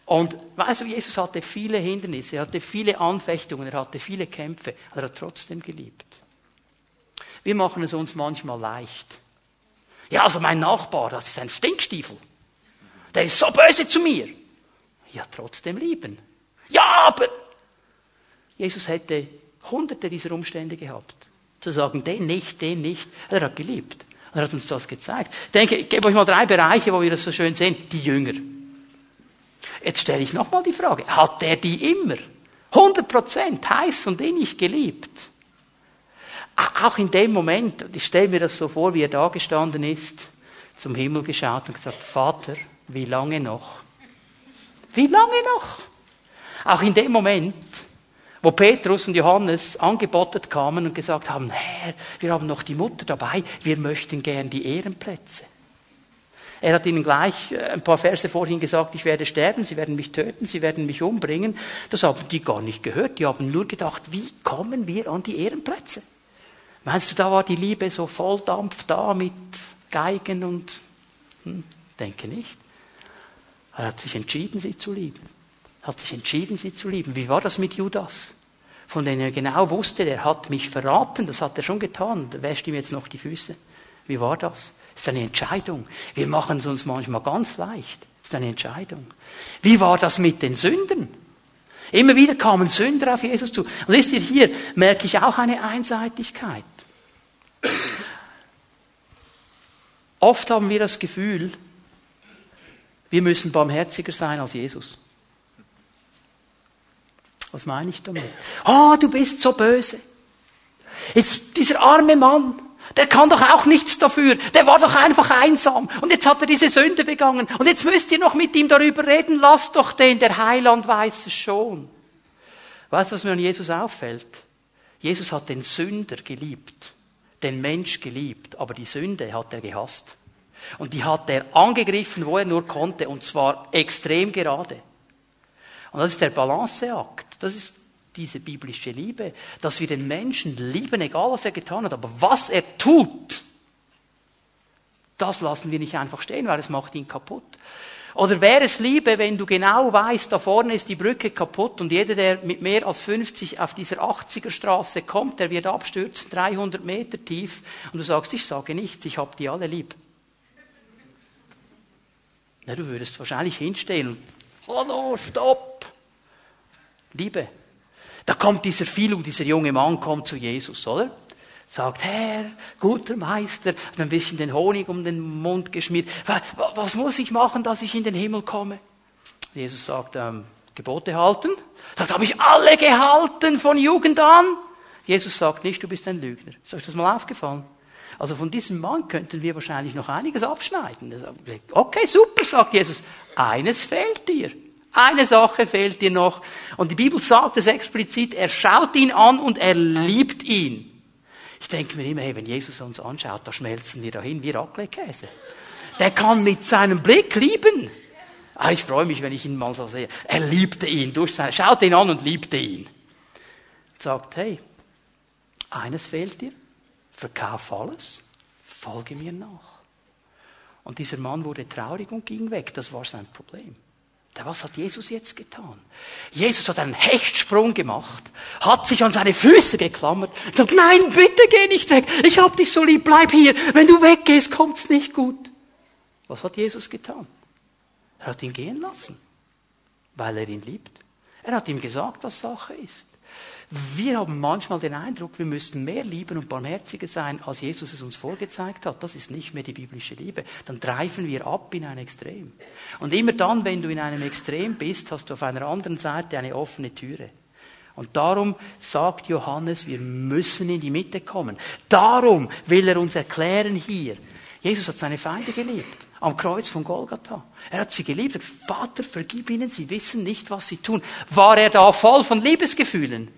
Und weißt du, Jesus hatte viele Hindernisse, er hatte viele Anfechtungen, er hatte viele Kämpfe, aber er hat trotzdem geliebt. Wir machen es uns manchmal leicht. Ja, also mein Nachbar, das ist ein Stinkstiefel. Der ist so böse zu mir. Ja, trotzdem lieben. Ja, aber Jesus hätte hunderte dieser Umstände gehabt. Zu sagen, den nicht, den nicht. Er hat geliebt. Er hat uns das gezeigt. Ich denke, ich gebe euch mal drei Bereiche, wo wir das so schön sehen. Die Jünger. Jetzt stelle ich nochmal die Frage. Hat er die immer? 100 Prozent heiß und innig geliebt? Auch in dem Moment, ich stelle mir das so vor, wie er da gestanden ist, zum Himmel geschaut und gesagt, Vater, wie lange noch? Wie lange noch? Auch in dem Moment, wo Petrus und Johannes angebottet kamen und gesagt haben, Herr, wir haben noch die Mutter dabei, wir möchten gern die Ehrenplätze. Er hat ihnen gleich äh, ein paar Verse vorhin gesagt, ich werde sterben, sie werden mich töten, sie werden mich umbringen. Das haben die gar nicht gehört, die haben nur gedacht, wie kommen wir an die Ehrenplätze? Meinst du, da war die Liebe so voll Dampf da mit Geigen und, hm, denke nicht. Er hat sich entschieden, sie zu lieben. Er hat sich entschieden, sie zu lieben. Wie war das mit Judas? Von dem er genau wusste, der hat mich verraten, das hat er schon getan, wäscht ihm jetzt noch die Füße. Wie war das? Ist eine Entscheidung. Wir machen es uns manchmal ganz leicht. Ist eine Entscheidung. Wie war das mit den Sündern? Immer wieder kamen Sünder auf Jesus zu. Und wisst ihr, hier merke ich auch eine Einseitigkeit. Oft haben wir das Gefühl, wir müssen barmherziger sein als Jesus. Was meine ich damit? Oh, du bist so böse. Jetzt dieser arme Mann, der kann doch auch nichts dafür. Der war doch einfach einsam. Und jetzt hat er diese Sünde begangen. Und jetzt müsst ihr noch mit ihm darüber reden. Lasst doch den, der Heiland weiß es schon. Weißt du, was mir an Jesus auffällt? Jesus hat den Sünder geliebt. Den Mensch geliebt. Aber die Sünde hat er gehasst. Und die hat er angegriffen, wo er nur konnte. Und zwar extrem gerade. Und das ist der Balanceakt. Das ist diese biblische Liebe, dass wir den Menschen lieben, egal was er getan hat, aber was er tut, das lassen wir nicht einfach stehen, weil es macht ihn kaputt. Oder wäre es Liebe, wenn du genau weißt, da vorne ist die Brücke kaputt und jeder, der mit mehr als 50 auf dieser 80er Straße kommt, der wird abstürzen, 300 Meter tief, und du sagst, ich sage nichts, ich hab die alle lieb. Na, du würdest wahrscheinlich hinstehen und, hallo, stopp! Liebe. Da kommt dieser Philo, dieser junge Mann kommt zu Jesus, oder? Sagt, Herr, guter Meister, hat ein bisschen den Honig um den Mund geschmiert. Was muss ich machen, dass ich in den Himmel komme? Jesus sagt, ähm, Gebote halten. Sagt, habe ich alle gehalten von Jugend an? Jesus sagt nicht, du bist ein Lügner. Ist euch das mal aufgefallen? Also von diesem Mann könnten wir wahrscheinlich noch einiges abschneiden. Okay, super, sagt Jesus. Eines fehlt dir. Eine Sache fehlt dir noch. Und die Bibel sagt es explizit, er schaut ihn an und er liebt ihn. Ich denke mir immer, hey, wenn Jesus uns anschaut, da schmelzen wir dahin wie Raclette-Käse. Der kann mit seinem Blick lieben. Ah, ich freue mich, wenn ich ihn mal so sehe. Er liebte ihn durch seine, schaut ihn an und liebte ihn. Sagt, hey, eines fehlt dir. Verkauf alles. Folge mir nach. Und dieser Mann wurde traurig und ging weg. Das war sein Problem. Was hat Jesus jetzt getan? Jesus hat einen Hechtsprung gemacht, hat sich an seine Füße geklammert und sagt, nein, bitte geh nicht weg. Ich hab dich so lieb, bleib hier. Wenn du weggehst, kommt's nicht gut. Was hat Jesus getan? Er hat ihn gehen lassen, weil er ihn liebt. Er hat ihm gesagt, was Sache ist. Wir haben manchmal den Eindruck, wir müssten mehr lieben und barmherziger sein, als Jesus es uns vorgezeigt hat. Das ist nicht mehr die biblische Liebe. Dann dreifen wir ab in ein Extrem. Und immer dann, wenn du in einem Extrem bist, hast du auf einer anderen Seite eine offene Türe. Und darum sagt Johannes, wir müssen in die Mitte kommen. Darum will er uns erklären hier. Jesus hat seine Feinde geliebt. Am Kreuz von Golgatha. Er hat sie geliebt. Er hat gesagt, Vater, vergib ihnen, sie wissen nicht, was sie tun. War er da voll von Liebesgefühlen?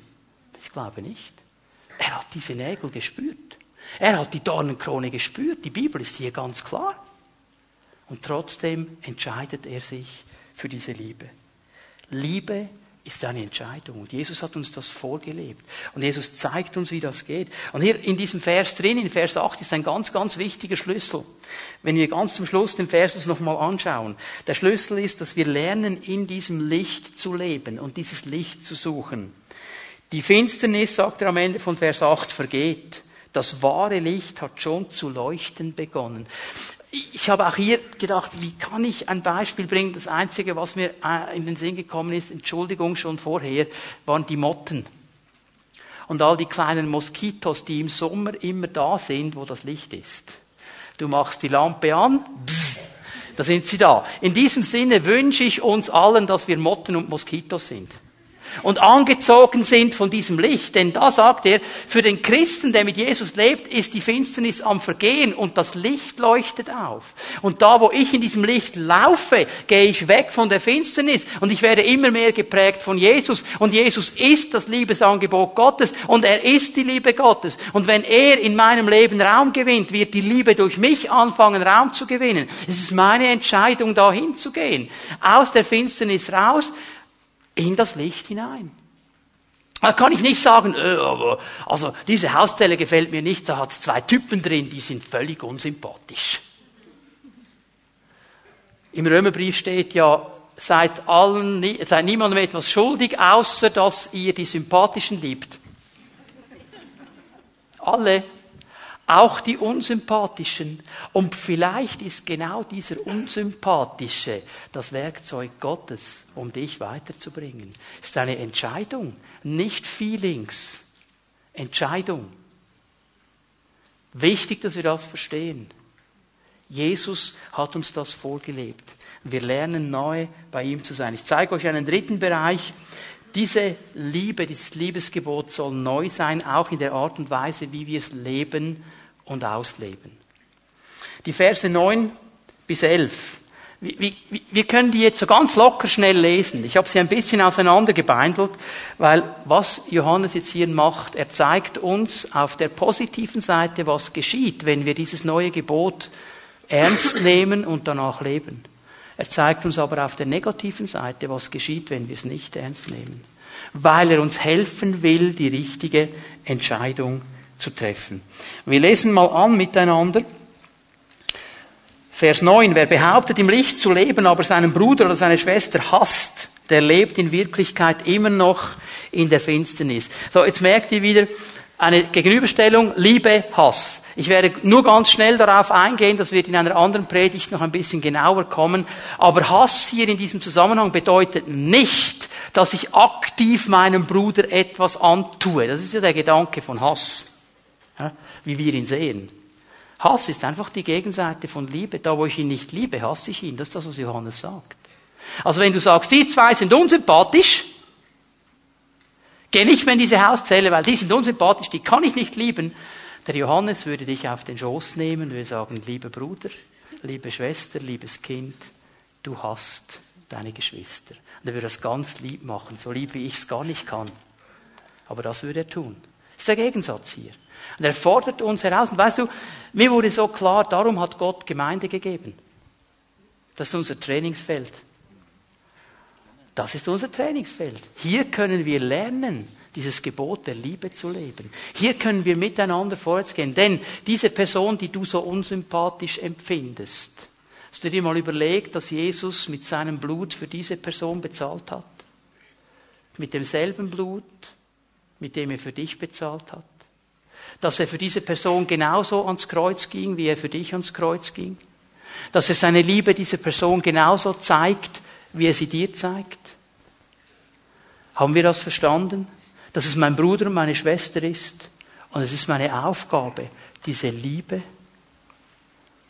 Ich glaube nicht. Er hat diese Nägel gespürt. Er hat die Dornenkrone gespürt. Die Bibel ist hier ganz klar. Und trotzdem entscheidet er sich für diese Liebe. Liebe ist eine Entscheidung. Und Jesus hat uns das vorgelebt. Und Jesus zeigt uns, wie das geht. Und hier in diesem Vers drin, in Vers 8, ist ein ganz, ganz wichtiger Schlüssel. Wenn wir ganz zum Schluss den Vers uns nochmal anschauen. Der Schlüssel ist, dass wir lernen, in diesem Licht zu leben und dieses Licht zu suchen. Die Finsternis, sagt er am Ende von Vers 8, vergeht. Das wahre Licht hat schon zu leuchten begonnen. Ich habe auch hier gedacht, wie kann ich ein Beispiel bringen? Das Einzige, was mir äh, in den Sinn gekommen ist, Entschuldigung schon vorher, waren die Motten. Und all die kleinen Moskitos, die im Sommer immer da sind, wo das Licht ist. Du machst die Lampe an, bzz, da sind sie da. In diesem Sinne wünsche ich uns allen, dass wir Motten und Moskitos sind und angezogen sind von diesem Licht. Denn da sagt er, für den Christen, der mit Jesus lebt, ist die Finsternis am Vergehen und das Licht leuchtet auf. Und da, wo ich in diesem Licht laufe, gehe ich weg von der Finsternis und ich werde immer mehr geprägt von Jesus. Und Jesus ist das Liebesangebot Gottes und er ist die Liebe Gottes. Und wenn er in meinem Leben Raum gewinnt, wird die Liebe durch mich anfangen, Raum zu gewinnen. Es ist meine Entscheidung, da hinzugehen. Aus der Finsternis raus in das Licht hinein. Da kann ich nicht sagen, äh, aber, also diese Hauszelle gefällt mir nicht, da hat es zwei Typen drin, die sind völlig unsympathisch. Im Römerbrief steht ja, seid allen, seid niemandem etwas schuldig, außer dass ihr die Sympathischen liebt. Alle auch die Unsympathischen. Und vielleicht ist genau dieser Unsympathische das Werkzeug Gottes, um dich weiterzubringen. Es ist eine Entscheidung, nicht Feelings. Entscheidung. Wichtig, dass wir das verstehen. Jesus hat uns das vorgelebt. Wir lernen neu bei ihm zu sein. Ich zeige euch einen dritten Bereich. Diese Liebe, dieses Liebesgebot soll neu sein, auch in der Art und Weise, wie wir es leben und ausleben. Die Verse 9 bis 11. Wir können die jetzt so ganz locker schnell lesen. Ich habe sie ein bisschen auseinandergebeindelt, weil was Johannes jetzt hier macht, er zeigt uns auf der positiven Seite, was geschieht, wenn wir dieses neue Gebot ernst nehmen und danach leben. Er zeigt uns aber auf der negativen Seite, was geschieht, wenn wir es nicht ernst nehmen. Weil er uns helfen will, die richtige Entscheidung zu treffen. Wir lesen mal an miteinander. Vers 9. Wer behauptet, im Licht zu leben, aber seinen Bruder oder seine Schwester hasst, der lebt in Wirklichkeit immer noch in der Finsternis. So, jetzt merkt ihr wieder, eine Gegenüberstellung Liebe, Hass. Ich werde nur ganz schnell darauf eingehen, das wird in einer anderen Predigt noch ein bisschen genauer kommen. Aber Hass hier in diesem Zusammenhang bedeutet nicht, dass ich aktiv meinem Bruder etwas antue. Das ist ja der Gedanke von Hass wie wir ihn sehen. Hass ist einfach die Gegenseite von Liebe. Da, wo ich ihn nicht liebe, hasse ich ihn. Das ist das, was Johannes sagt. Also wenn du sagst, die zwei sind unsympathisch, geh nicht mehr in diese Hauszelle, weil die sind unsympathisch, die kann ich nicht lieben. Der Johannes würde dich auf den Schoß nehmen würde sagen, lieber Bruder, liebe Schwester, liebes Kind, du hast deine Geschwister. Und er würde das ganz lieb machen, so lieb wie ich es gar nicht kann. Aber das würde er tun. Das ist der Gegensatz hier. Und er fordert uns heraus. Und weißt du, mir wurde so klar, darum hat Gott Gemeinde gegeben. Das ist unser Trainingsfeld. Das ist unser Trainingsfeld. Hier können wir lernen, dieses Gebot der Liebe zu leben. Hier können wir miteinander vorwärts gehen. Denn diese Person, die du so unsympathisch empfindest, hast du dir mal überlegt, dass Jesus mit seinem Blut für diese Person bezahlt hat? Mit demselben Blut, mit dem er für dich bezahlt hat? dass er für diese Person genauso ans Kreuz ging, wie er für dich ans Kreuz ging. Dass er seine Liebe dieser Person genauso zeigt, wie er sie dir zeigt. Haben wir das verstanden? dass es mein Bruder und meine Schwester ist. Und es ist meine Aufgabe, diese Liebe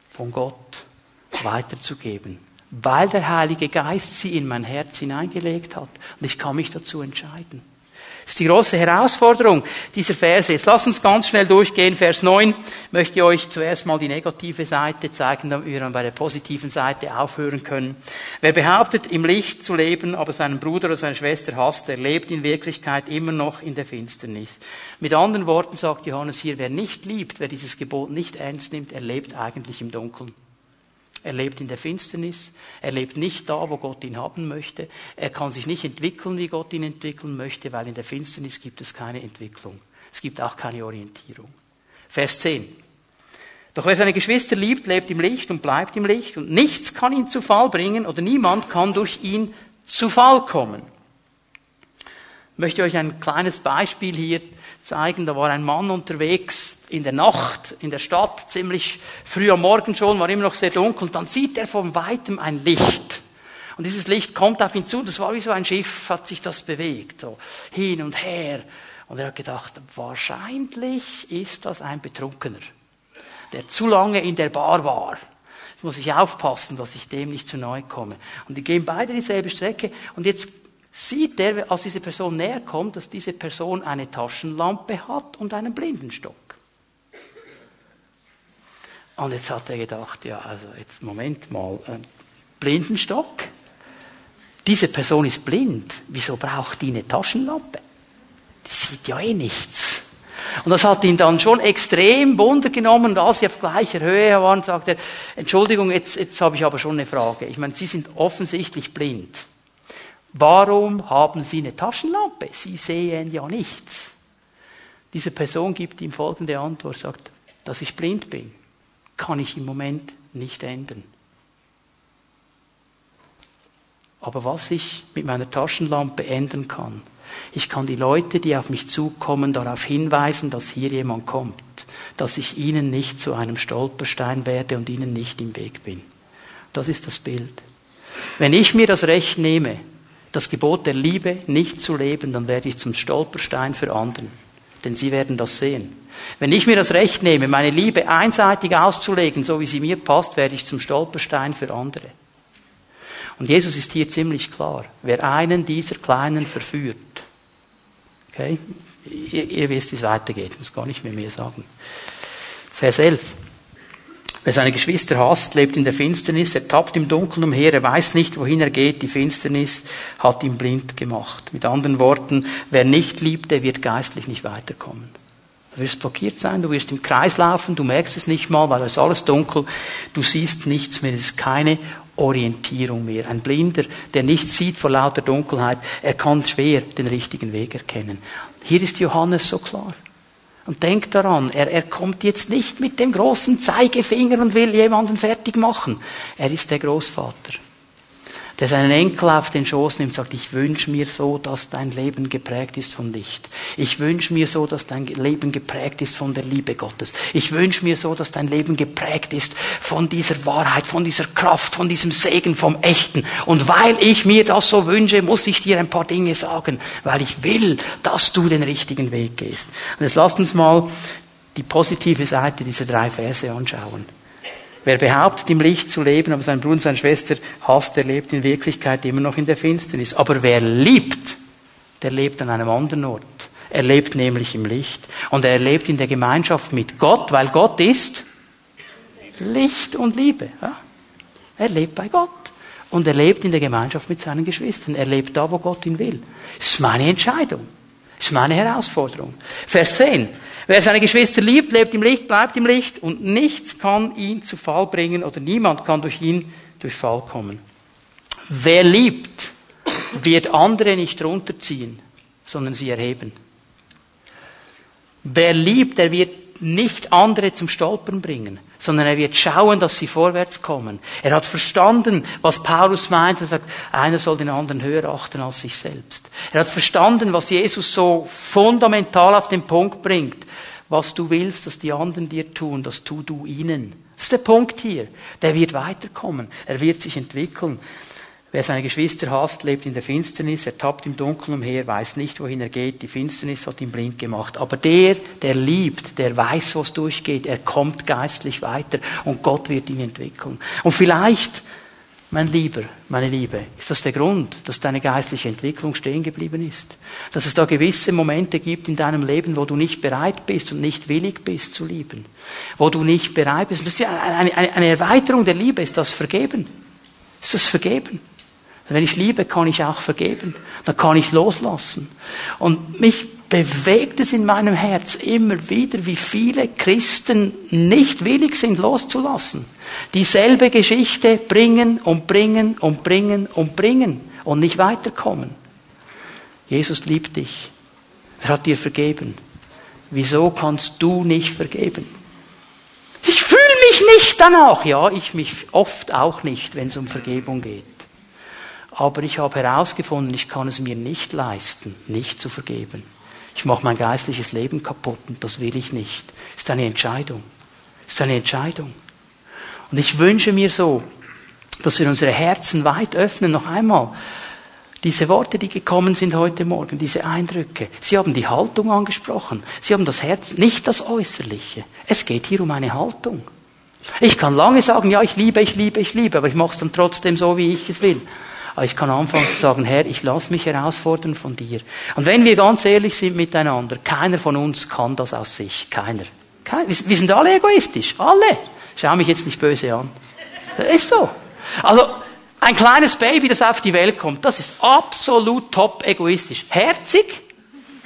von Gott weiterzugeben, weil der Heilige Geist sie in mein Herz hineingelegt hat. Und ich kann mich dazu entscheiden. Das ist die große Herausforderung dieser Verse. Jetzt lasst uns ganz schnell durchgehen. Vers 9 möchte ich euch zuerst mal die negative Seite zeigen, damit wir dann bei der positiven Seite aufhören können. Wer behauptet, im Licht zu leben, aber seinen Bruder oder seine Schwester hasst, der lebt in Wirklichkeit immer noch in der Finsternis. Mit anderen Worten sagt Johannes hier, wer nicht liebt, wer dieses Gebot nicht ernst nimmt, er lebt eigentlich im Dunkeln. Er lebt in der Finsternis. Er lebt nicht da, wo Gott ihn haben möchte. Er kann sich nicht entwickeln, wie Gott ihn entwickeln möchte, weil in der Finsternis gibt es keine Entwicklung. Es gibt auch keine Orientierung. Vers 10. Doch wer seine Geschwister liebt, lebt im Licht und bleibt im Licht und nichts kann ihn zu Fall bringen oder niemand kann durch ihn zu Fall kommen. Ich möchte euch ein kleines Beispiel hier zeigen. Da war ein Mann unterwegs in der Nacht, in der Stadt, ziemlich früh am Morgen schon, war immer noch sehr dunkel, und dann sieht er von weitem ein Licht. Und dieses Licht kommt auf ihn zu, das war wie so ein Schiff, hat sich das bewegt, so hin und her. Und er hat gedacht, wahrscheinlich ist das ein Betrunkener, der zu lange in der Bar war. Jetzt muss ich aufpassen, dass ich dem nicht zu nahe komme. Und die gehen beide dieselbe Strecke. Und jetzt sieht er, als diese Person näher kommt, dass diese Person eine Taschenlampe hat und einen Blindenstock. Und jetzt hat er gedacht, ja, also jetzt Moment mal, äh, Blindenstock? Diese Person ist blind. Wieso braucht die eine Taschenlampe? Die sieht ja eh nichts. Und das hat ihn dann schon extrem Wunder genommen. Und als sie auf gleicher Höhe waren, sagt er, Entschuldigung, jetzt, jetzt habe ich aber schon eine Frage. Ich meine, Sie sind offensichtlich blind. Warum haben Sie eine Taschenlampe? Sie sehen ja nichts. Diese Person gibt ihm folgende Antwort, sagt, dass ich blind bin, kann ich im Moment nicht ändern. Aber was ich mit meiner Taschenlampe ändern kann, ich kann die Leute, die auf mich zukommen, darauf hinweisen, dass hier jemand kommt, dass ich ihnen nicht zu einem Stolperstein werde und ihnen nicht im Weg bin. Das ist das Bild. Wenn ich mir das Recht nehme, das Gebot der Liebe nicht zu leben, dann werde ich zum Stolperstein für anderen. Denn sie werden das sehen. Wenn ich mir das Recht nehme, meine Liebe einseitig auszulegen, so wie sie mir passt, werde ich zum Stolperstein für andere. Und Jesus ist hier ziemlich klar. Wer einen dieser Kleinen verführt, okay, ihr, ihr wisst, wie es weitergeht, ich muss gar nicht mehr mehr sagen. Vers 11. Wer seine Geschwister hasst, lebt in der Finsternis, er tappt im Dunkeln umher, er weiß nicht, wohin er geht, die Finsternis hat ihn blind gemacht. Mit anderen Worten, wer nicht liebt, der wird geistlich nicht weiterkommen. Du wirst blockiert sein, du wirst im Kreis laufen, du merkst es nicht mal, weil es alles dunkel, du siehst nichts mehr, es ist keine Orientierung mehr. Ein Blinder, der nichts sieht vor lauter Dunkelheit, er kann schwer den richtigen Weg erkennen. Hier ist Johannes so klar. Und denkt daran, er, er kommt jetzt nicht mit dem großen Zeigefinger und will jemanden fertig machen. Er ist der Großvater der seinen Enkel auf den Schoß nimmt, sagt, ich wünsche mir so, dass dein Leben geprägt ist von Licht. Ich wünsche mir so, dass dein Leben geprägt ist von der Liebe Gottes. Ich wünsche mir so, dass dein Leben geprägt ist von dieser Wahrheit, von dieser Kraft, von diesem Segen, vom Echten. Und weil ich mir das so wünsche, muss ich dir ein paar Dinge sagen, weil ich will, dass du den richtigen Weg gehst. Und jetzt lasst uns mal die positive Seite dieser drei Verse anschauen. Wer behauptet, im Licht zu leben, aber sein Bruder und seine Schwester hasst, der lebt in Wirklichkeit immer noch in der Finsternis. Aber wer liebt, der lebt an einem anderen Ort. Er lebt nämlich im Licht. Und er lebt in der Gemeinschaft mit Gott, weil Gott ist Licht und Liebe. Er lebt bei Gott. Und er lebt in der Gemeinschaft mit seinen Geschwistern. Er lebt da, wo Gott ihn will. Das ist meine Entscheidung. Das ist meine Herausforderung. Vers 10. Wer seine Geschwister liebt, lebt im Licht, bleibt im Licht und nichts kann ihn zu Fall bringen oder niemand kann durch ihn durch Fall kommen. Wer liebt, wird andere nicht runterziehen, sondern sie erheben. Wer liebt, der wird nicht andere zum Stolpern bringen, sondern er wird schauen, dass sie vorwärts kommen. Er hat verstanden, was Paulus meint. Er sagt, einer soll den anderen höher achten als sich selbst. Er hat verstanden, was Jesus so fundamental auf den Punkt bringt. Was du willst, dass die anderen dir tun, das tu du ihnen. Das ist der Punkt hier. Der wird weiterkommen. Er wird sich entwickeln. Wer seine Geschwister hasst, lebt in der Finsternis, er tappt im Dunkeln umher, weiß nicht, wohin er geht, die Finsternis hat ihn blind gemacht. Aber der, der liebt, der weiß, was durchgeht, er kommt geistlich weiter und Gott wird ihn entwickeln. Und vielleicht, mein Lieber, meine Liebe, ist das der Grund, dass deine geistliche Entwicklung stehen geblieben ist? Dass es da gewisse Momente gibt in deinem Leben, wo du nicht bereit bist und nicht willig bist zu lieben. Wo du nicht bereit bist. das ist ja eine, eine, eine Erweiterung der Liebe, ist das Vergeben. Ist das Vergeben? Wenn ich liebe, kann ich auch vergeben. Dann kann ich loslassen. Und mich bewegt es in meinem Herz immer wieder, wie viele Christen nicht willig sind, loszulassen. Dieselbe Geschichte bringen und bringen und bringen und bringen und nicht weiterkommen. Jesus liebt dich. Er hat dir vergeben. Wieso kannst du nicht vergeben? Ich fühle mich nicht danach. Ja, ich mich oft auch nicht, wenn es um Vergebung geht. Aber ich habe herausgefunden, ich kann es mir nicht leisten, nicht zu vergeben. Ich mache mein geistliches Leben kaputt und das will ich nicht. Ist eine Entscheidung. Ist eine Entscheidung. Und ich wünsche mir so, dass wir unsere Herzen weit öffnen, noch einmal. Diese Worte, die gekommen sind heute Morgen, diese Eindrücke, Sie haben die Haltung angesprochen. Sie haben das Herz, nicht das Äußerliche. Es geht hier um eine Haltung. Ich kann lange sagen, ja, ich liebe, ich liebe, ich liebe, aber ich mache es dann trotzdem so, wie ich es will. Aber ich kann anfangen zu sagen, Herr, ich lasse mich herausfordern von dir. Und wenn wir ganz ehrlich sind miteinander, keiner von uns kann das aus sich. Keiner. Wir sind alle egoistisch. Alle. Schau mich jetzt nicht böse an. Das ist so. Also, ein kleines Baby, das auf die Welt kommt, das ist absolut top egoistisch. Herzig,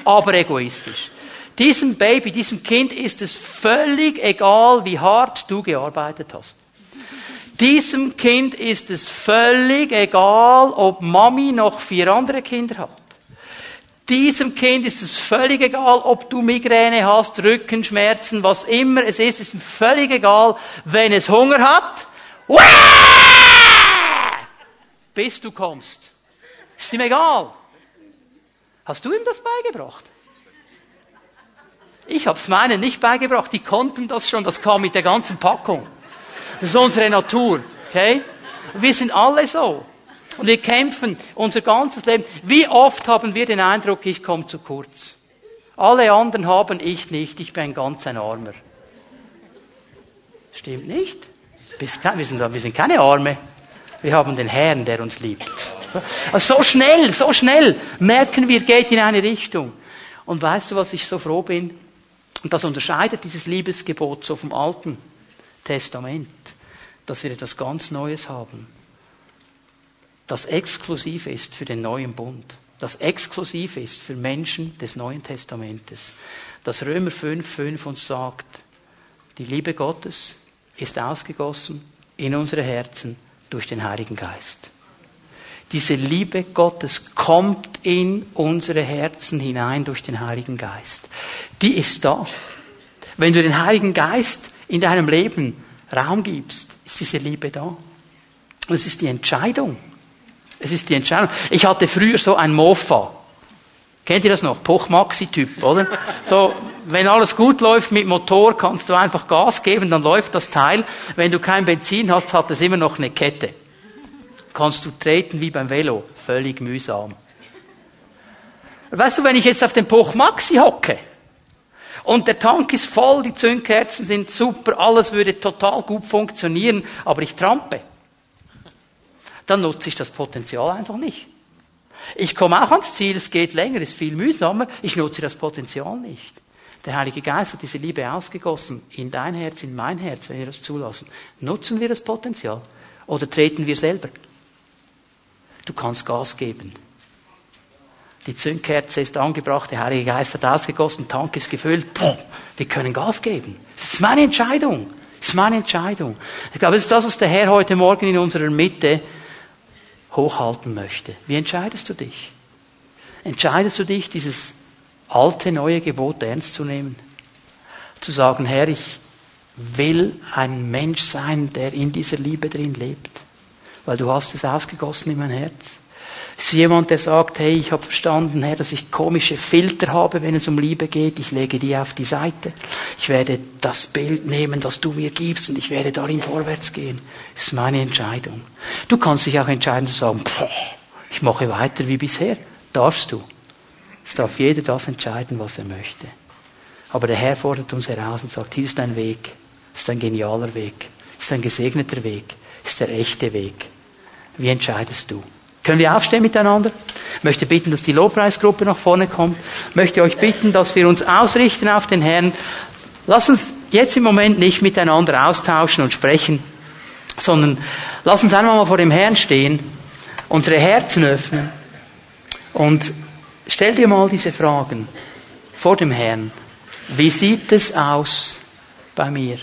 aber egoistisch. Diesem Baby, diesem Kind ist es völlig egal, wie hart du gearbeitet hast. Diesem Kind ist es völlig egal, ob Mami noch vier andere Kinder hat. Diesem Kind ist es völlig egal, ob du Migräne hast, Rückenschmerzen, was immer es ist, ist ihm völlig egal, wenn es Hunger hat. Bis du kommst. Ist ihm egal. Hast du ihm das beigebracht? Ich hab's meinen nicht beigebracht, die konnten das schon, das kam mit der ganzen Packung. Das ist unsere Natur. Okay? wir sind alle so. Und wir kämpfen unser ganzes Leben. Wie oft haben wir den Eindruck, ich komme zu kurz? Alle anderen haben, ich nicht. Ich bin ganz ein Armer. Stimmt nicht? Wir sind, keine Arme. Wir haben den Herrn, der uns liebt. Also so schnell, so schnell merken wir, geht in eine Richtung. Und weißt du, was ich so froh bin? Und das unterscheidet dieses Liebesgebot so vom Alten Testament dass wir etwas ganz Neues haben, das exklusiv ist für den neuen Bund, das exklusiv ist für Menschen des Neuen Testamentes. Das Römer 5,5 uns sagt, die Liebe Gottes ist ausgegossen in unsere Herzen durch den Heiligen Geist. Diese Liebe Gottes kommt in unsere Herzen hinein durch den Heiligen Geist. Die ist da. Wenn du den Heiligen Geist in deinem Leben Raum gibst, ist diese Liebe da. Und es ist die Entscheidung. Es ist die Entscheidung. Ich hatte früher so ein Mofa. Kennt ihr das noch? Poch-Maxi-Typ, oder? So, wenn alles gut läuft mit Motor, kannst du einfach Gas geben, dann läuft das Teil. Wenn du kein Benzin hast, hat es immer noch eine Kette. Kannst du treten wie beim Velo. Völlig mühsam. Weißt du, wenn ich jetzt auf dem Poch-Maxi hocke, und der Tank ist voll, die Zündkerzen sind super, alles würde total gut funktionieren, aber ich trampe. Dann nutze ich das Potenzial einfach nicht. Ich komme auch ans Ziel, es geht länger, es ist viel mühsamer, ich nutze das Potenzial nicht. Der Heilige Geist hat diese Liebe ausgegossen in dein Herz, in mein Herz, wenn wir das zulassen. Nutzen wir das Potenzial oder treten wir selber? Du kannst Gas geben. Die Zündkerze ist angebracht, der Heilige Geist hat ausgegossen, Tank ist gefüllt. Puh, wir können Gas geben. Das ist meine Entscheidung. Das ist meine Entscheidung. Ich glaube, das ist das, was der Herr heute Morgen in unserer Mitte hochhalten möchte. Wie entscheidest du dich? Entscheidest du dich, dieses alte, neue Gebot ernst zu nehmen? Zu sagen, Herr, ich will ein Mensch sein, der in dieser Liebe drin lebt. Weil du hast es ausgegossen in mein Herz. Ist jemand, der sagt, hey, ich habe verstanden, Herr, dass ich komische Filter habe, wenn es um Liebe geht. Ich lege die auf die Seite. Ich werde das Bild nehmen, das du mir gibst, und ich werde darin vorwärts gehen. Das ist meine Entscheidung. Du kannst dich auch entscheiden zu sagen, ich mache weiter wie bisher. Darfst du. Es darf jeder das entscheiden, was er möchte. Aber der Herr fordert uns heraus und sagt, hier ist ein Weg. Das ist ein genialer Weg. Das ist ein gesegneter Weg. Das ist der echte Weg. Wie entscheidest du? Können wir aufstehen miteinander? Ich möchte bitten, dass die Lobpreisgruppe nach vorne kommt. Ich möchte euch bitten, dass wir uns ausrichten auf den Herrn. Lass uns jetzt im Moment nicht miteinander austauschen und sprechen, sondern lass uns einmal mal vor dem Herrn stehen, unsere Herzen öffnen und stell dir mal diese Fragen vor dem Herrn. Wie sieht es aus bei mir?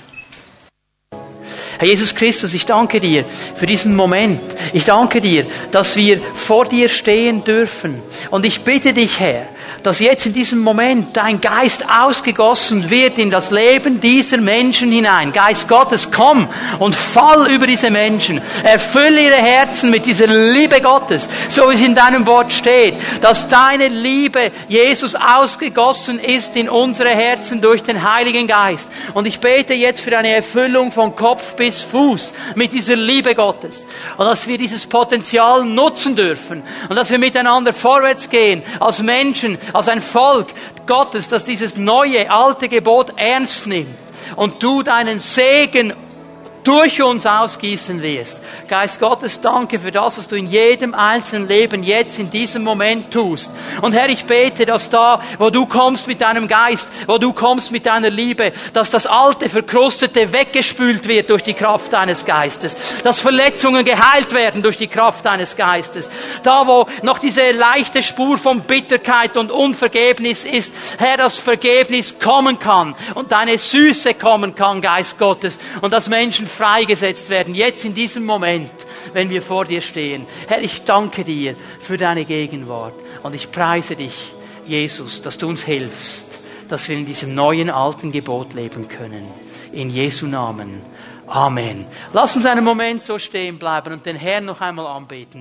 Herr Jesus Christus, ich danke dir für diesen Moment. Ich danke dir, dass wir vor dir stehen dürfen. Und ich bitte dich, Herr, dass jetzt in diesem Moment dein Geist ausgegossen wird in das Leben dieser Menschen hinein. Geist Gottes, komm und fall über diese Menschen. Erfülle ihre Herzen mit dieser Liebe Gottes, so wie es in deinem Wort steht, dass deine Liebe, Jesus, ausgegossen ist in unsere Herzen durch den Heiligen Geist. Und ich bete jetzt für eine Erfüllung von Kopf bis Fuß mit dieser Liebe Gottes. Und dass wir dieses Potenzial nutzen dürfen. Und dass wir miteinander vorwärts gehen als Menschen, als ein Volk Gottes, das dieses neue, alte Gebot ernst nimmt und du deinen Segen durch uns ausgießen wirst. Geist Gottes, danke für das, was du in jedem einzelnen Leben jetzt in diesem Moment tust. Und Herr, ich bete, dass da, wo du kommst mit deinem Geist, wo du kommst mit deiner Liebe, dass das alte, verkrustete weggespült wird durch die Kraft deines Geistes. Dass Verletzungen geheilt werden durch die Kraft deines Geistes. Da, wo noch diese leichte Spur von Bitterkeit und Unvergebnis ist, Herr, dass Vergebnis kommen kann und deine Süße kommen kann, Geist Gottes. Und dass Menschen freigesetzt werden, jetzt in diesem Moment, wenn wir vor dir stehen. Herr, ich danke dir für deine Gegenwart und ich preise dich, Jesus, dass du uns hilfst, dass wir in diesem neuen alten Gebot leben können. In Jesu Namen. Amen. Lass uns einen Moment so stehen bleiben und den Herrn noch einmal anbeten.